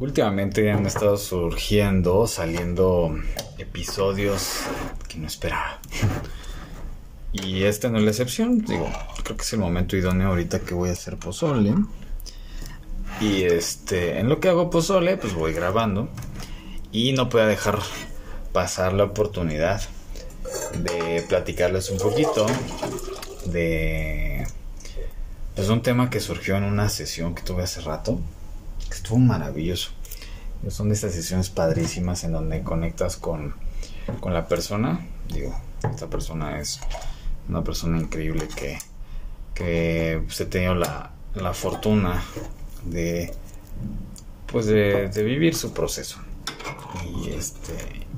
Últimamente han estado surgiendo, saliendo episodios que no esperaba. Y este no es la excepción. Digo, creo que es el momento idóneo ahorita que voy a hacer pozole. Y este, en lo que hago pozole, pues voy grabando. Y no puedo dejar pasar la oportunidad de platicarles un poquito de pues un tema que surgió en una sesión que tuve hace rato que estuvo maravilloso son de estas sesiones padrísimas en donde conectas con, con la persona digo esta persona es una persona increíble que que pues, he tenido la, la fortuna de pues de, de vivir su proceso y este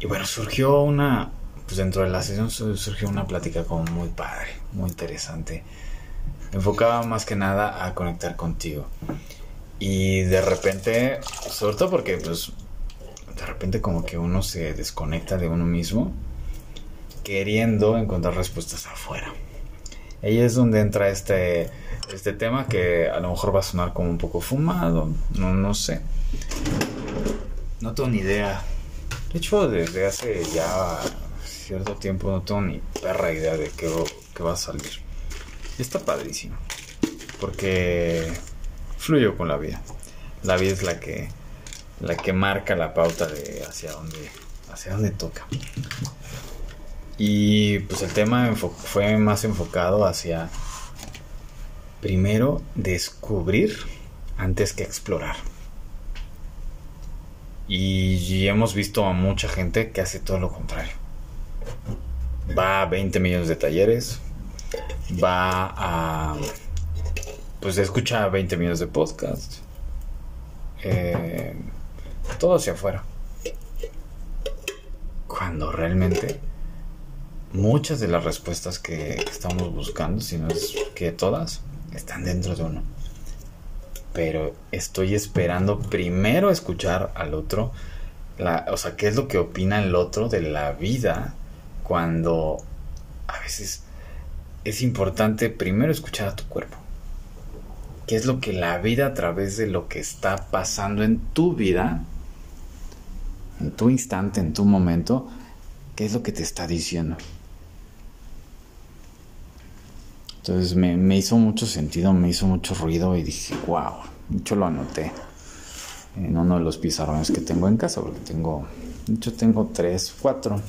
y bueno, surgió una, pues dentro de la sesión surgió una plática como muy padre, muy interesante. Enfocaba más que nada a conectar contigo. Y de repente, sobre todo porque pues de repente como que uno se desconecta de uno mismo queriendo encontrar respuestas afuera. Ahí es donde entra este, este tema que a lo mejor va a sonar como un poco fumado, no, no sé. No tengo ni idea de hecho, desde hace ya cierto tiempo no tengo ni perra idea de qué, va a salir. Está padrísimo. Porque fluyo con la vida. La vida es la que, la que marca la pauta de hacia dónde, hacia dónde toca. Y pues el tema fue más enfocado hacia primero descubrir antes que explorar. Y hemos visto a mucha gente que hace todo lo contrario. Va a 20 millones de talleres, va a... Pues escucha 20 millones de podcasts. Eh, todo hacia afuera. Cuando realmente muchas de las respuestas que estamos buscando, si no es que todas, están dentro de uno pero estoy esperando primero escuchar al otro, la, o sea, qué es lo que opina el otro de la vida cuando a veces es importante primero escuchar a tu cuerpo. ¿Qué es lo que la vida a través de lo que está pasando en tu vida, en tu instante, en tu momento, qué es lo que te está diciendo? Entonces me, hizo mucho sentido, me hizo mucho ruido y dije, wow, mucho lo anoté en uno de los pizarrones que tengo en casa, porque tengo, de tengo tres, cuatro.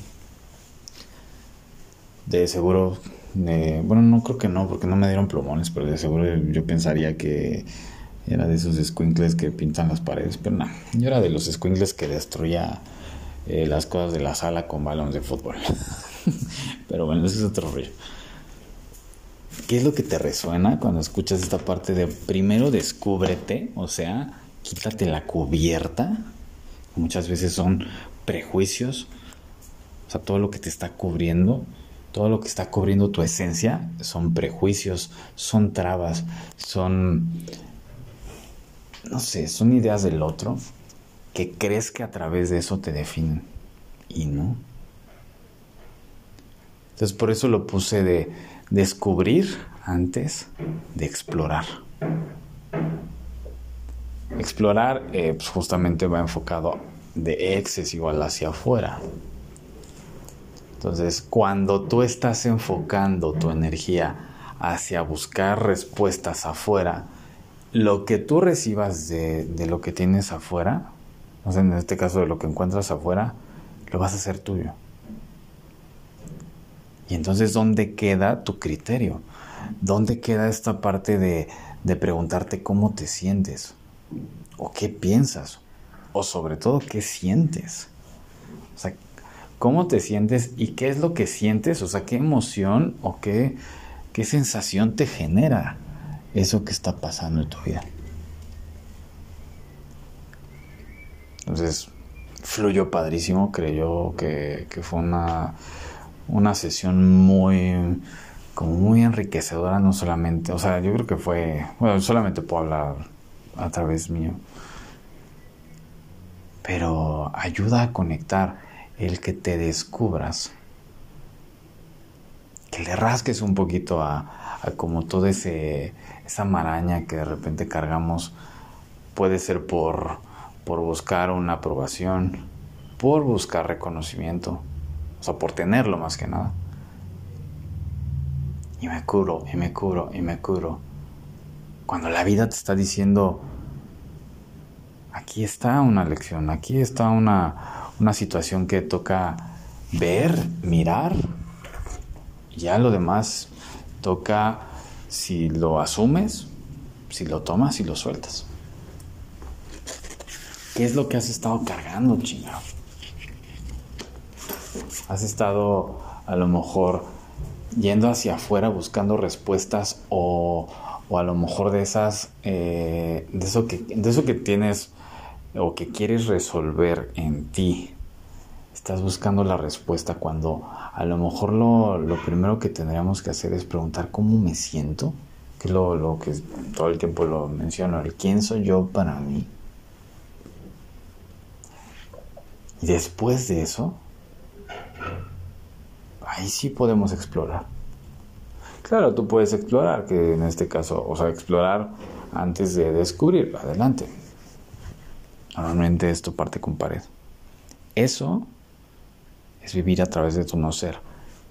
De seguro, bueno, no creo que no, porque no me dieron plumones, pero de seguro yo pensaría que era de esos squinkles que pintan las paredes, pero no, yo era de los squinkles que destruía eh, las cosas de la sala con balones de fútbol. pero bueno, ese es otro rollo. ¿Qué es lo que te resuena cuando escuchas esta parte de primero descúbrete? O sea, quítate la cubierta. Muchas veces son prejuicios. O sea, todo lo que te está cubriendo, todo lo que está cubriendo tu esencia son prejuicios, son trabas, son, no sé, son ideas del otro que crees que a través de eso te definen. Y no. Entonces por eso lo puse de descubrir antes de explorar. Explorar eh, pues, justamente va enfocado de ex igual hacia afuera. Entonces, cuando tú estás enfocando tu energía hacia buscar respuestas afuera, lo que tú recibas de, de lo que tienes afuera, o sea, en este caso de lo que encuentras afuera, lo vas a hacer tuyo. Y entonces, ¿dónde queda tu criterio? ¿Dónde queda esta parte de, de preguntarte cómo te sientes? ¿O qué piensas? O sobre todo, ¿qué sientes? O sea, ¿cómo te sientes y qué es lo que sientes? O sea, ¿qué emoción o qué, qué sensación te genera eso que está pasando en tu vida? Entonces, fluyó padrísimo, creyó que, que fue una una sesión muy como muy enriquecedora no solamente, o sea, yo creo que fue, bueno, solamente puedo hablar a través mío, pero ayuda a conectar el que te descubras, que le rasques un poquito a, como toda esa maraña que de repente cargamos puede ser por, por buscar una aprobación, por buscar reconocimiento, o sea, por tenerlo más que nada. Y me curo, y me curo, y me curo. Cuando la vida te está diciendo, aquí está una lección, aquí está una, una situación que toca ver, mirar, ya lo demás toca si lo asumes, si lo tomas y lo sueltas. ¿Qué es lo que has estado cargando, chingado? Has estado a lo mejor yendo hacia afuera buscando respuestas o, o a lo mejor de esas, eh, de, eso que, de eso que tienes o que quieres resolver en ti. Estás buscando la respuesta cuando a lo mejor lo, lo primero que tendríamos que hacer es preguntar cómo me siento, que es lo, lo que todo el tiempo lo menciono, quién soy yo para mí. Y después de eso, ahí sí podemos explorar. Claro, tú puedes explorar, que en este caso, o sea, explorar antes de descubrir, adelante. Normalmente esto parte con pared. Eso es vivir a través de tu no ser.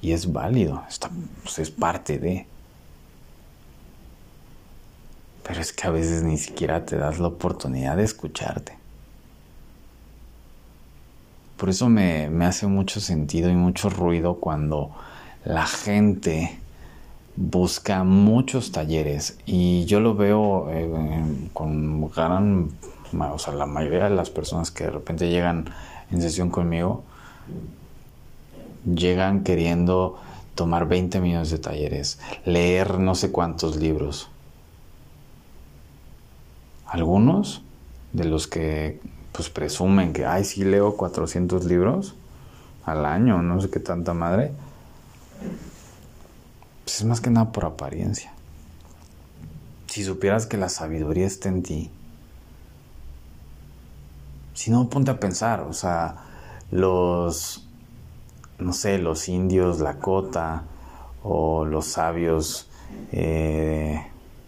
Y es válido, pues, es parte de. Pero es que a veces ni siquiera te das la oportunidad de escucharte. Por eso me, hace mucho sentido y mucho ruido cuando la gente busca muchos talleres y yo lo veo eh, con gran, o sea, la mayoría de las personas que de repente llegan en sesión conmigo llegan queriendo tomar 20 minutos de talleres, leer no sé cuántos libros. Algunos de los que pues presumen que, ay, sí leo 400 libros al año, no sé qué tanta madre, pues es más que nada por apariencia. Si supieras que la sabiduría está en ti, si no, ponte a pensar, o sea, los no sé, los indios Lakota o los sabios, eh,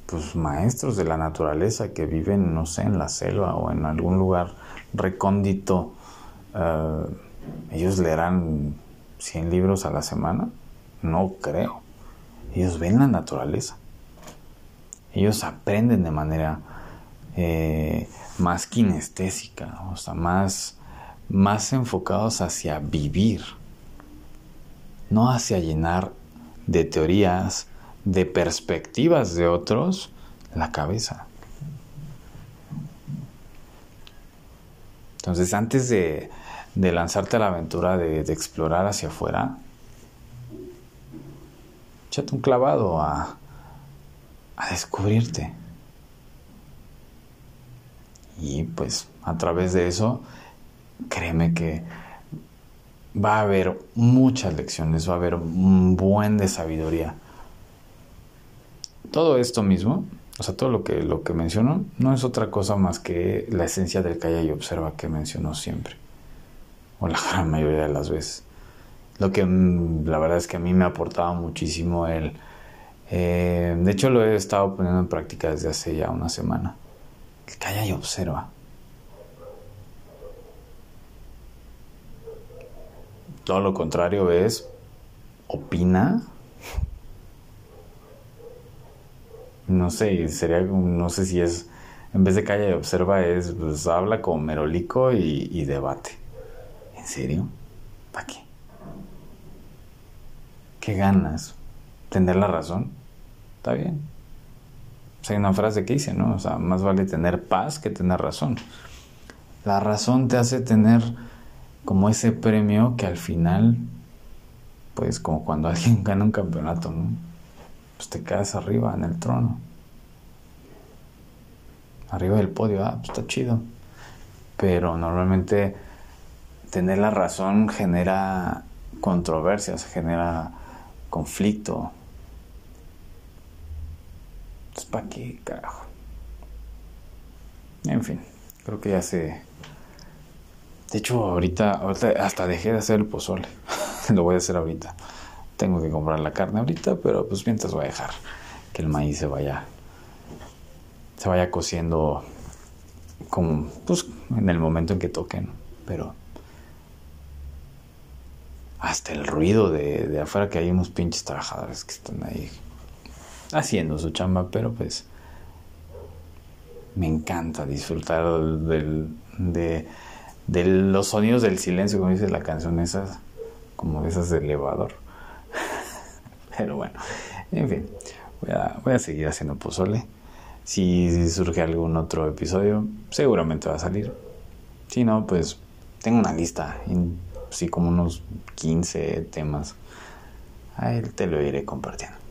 pues maestros de la naturaleza que viven, no sé, en la selva o en algún lugar recóndito, eh, ellos leerán 100 libros a la semana? No creo. Ellos ven la naturaleza. Ellos aprenden de manera eh, más kinestésica, o sea, más, más enfocados hacia vivir no hacia llenar de teorías, de perspectivas de otros la cabeza. Entonces, antes de, lanzarte a la aventura de, explorar hacia afuera, échate un clavado a, a descubrirte. Y pues a través de eso, créeme que va a haber muchas lecciones, va a haber un buen de sabiduría. Todo esto mismo, o sea, todo lo que, lo que menciono, no es otra cosa más que la esencia del calla y observa que menciono siempre, o la gran mayoría de las veces. Lo que mm, la verdad es que a mí me ha aportado muchísimo el... Eh, de hecho, lo he estado poniendo en práctica desde hace ya una semana. Calla y observa. Todo lo contrario es opina. No sé, sería, no sé si es, en vez de calla y observa, es, pues habla como merolico y, y debate. ¿En serio? ¿Para qué? ¿Qué ganas? ¿Tener la razón? Está bien. O hay una frase que dice, ¿no? O sea, más vale tener paz que tener razón. La razón te hace tener como ese premio que al final, pues como cuando alguien gana un campeonato. Pues te quedas arriba en el trono. Arriba del podio, ah, pues está chido. Pero normalmente tener la razón genera controversias, genera conflicto. ¿Para qué carajo? En fin, creo que ya se de hecho, ahorita, hasta dejé de hacer el pozole. Lo voy a hacer ahorita. Tengo que comprar la carne ahorita, pero pues mientras voy a dejar que el maíz se vaya se vaya cociendo como, pues, en el momento en que toquen, pero hasta el ruido de, de afuera que hay unos pinches trabajadores que están ahí haciendo su chamba, pero pues me encanta disfrutar del, de, los sonidos del silencio, como dice la canción esa, como esas de elevador. pero bueno, en fin, voy a, a seguir haciendo pozole. Si surge algún otro episodio, seguramente va a salir. Si no, pues tengo una lista, así como unos 15 temas. Ahí te lo iré compartiendo.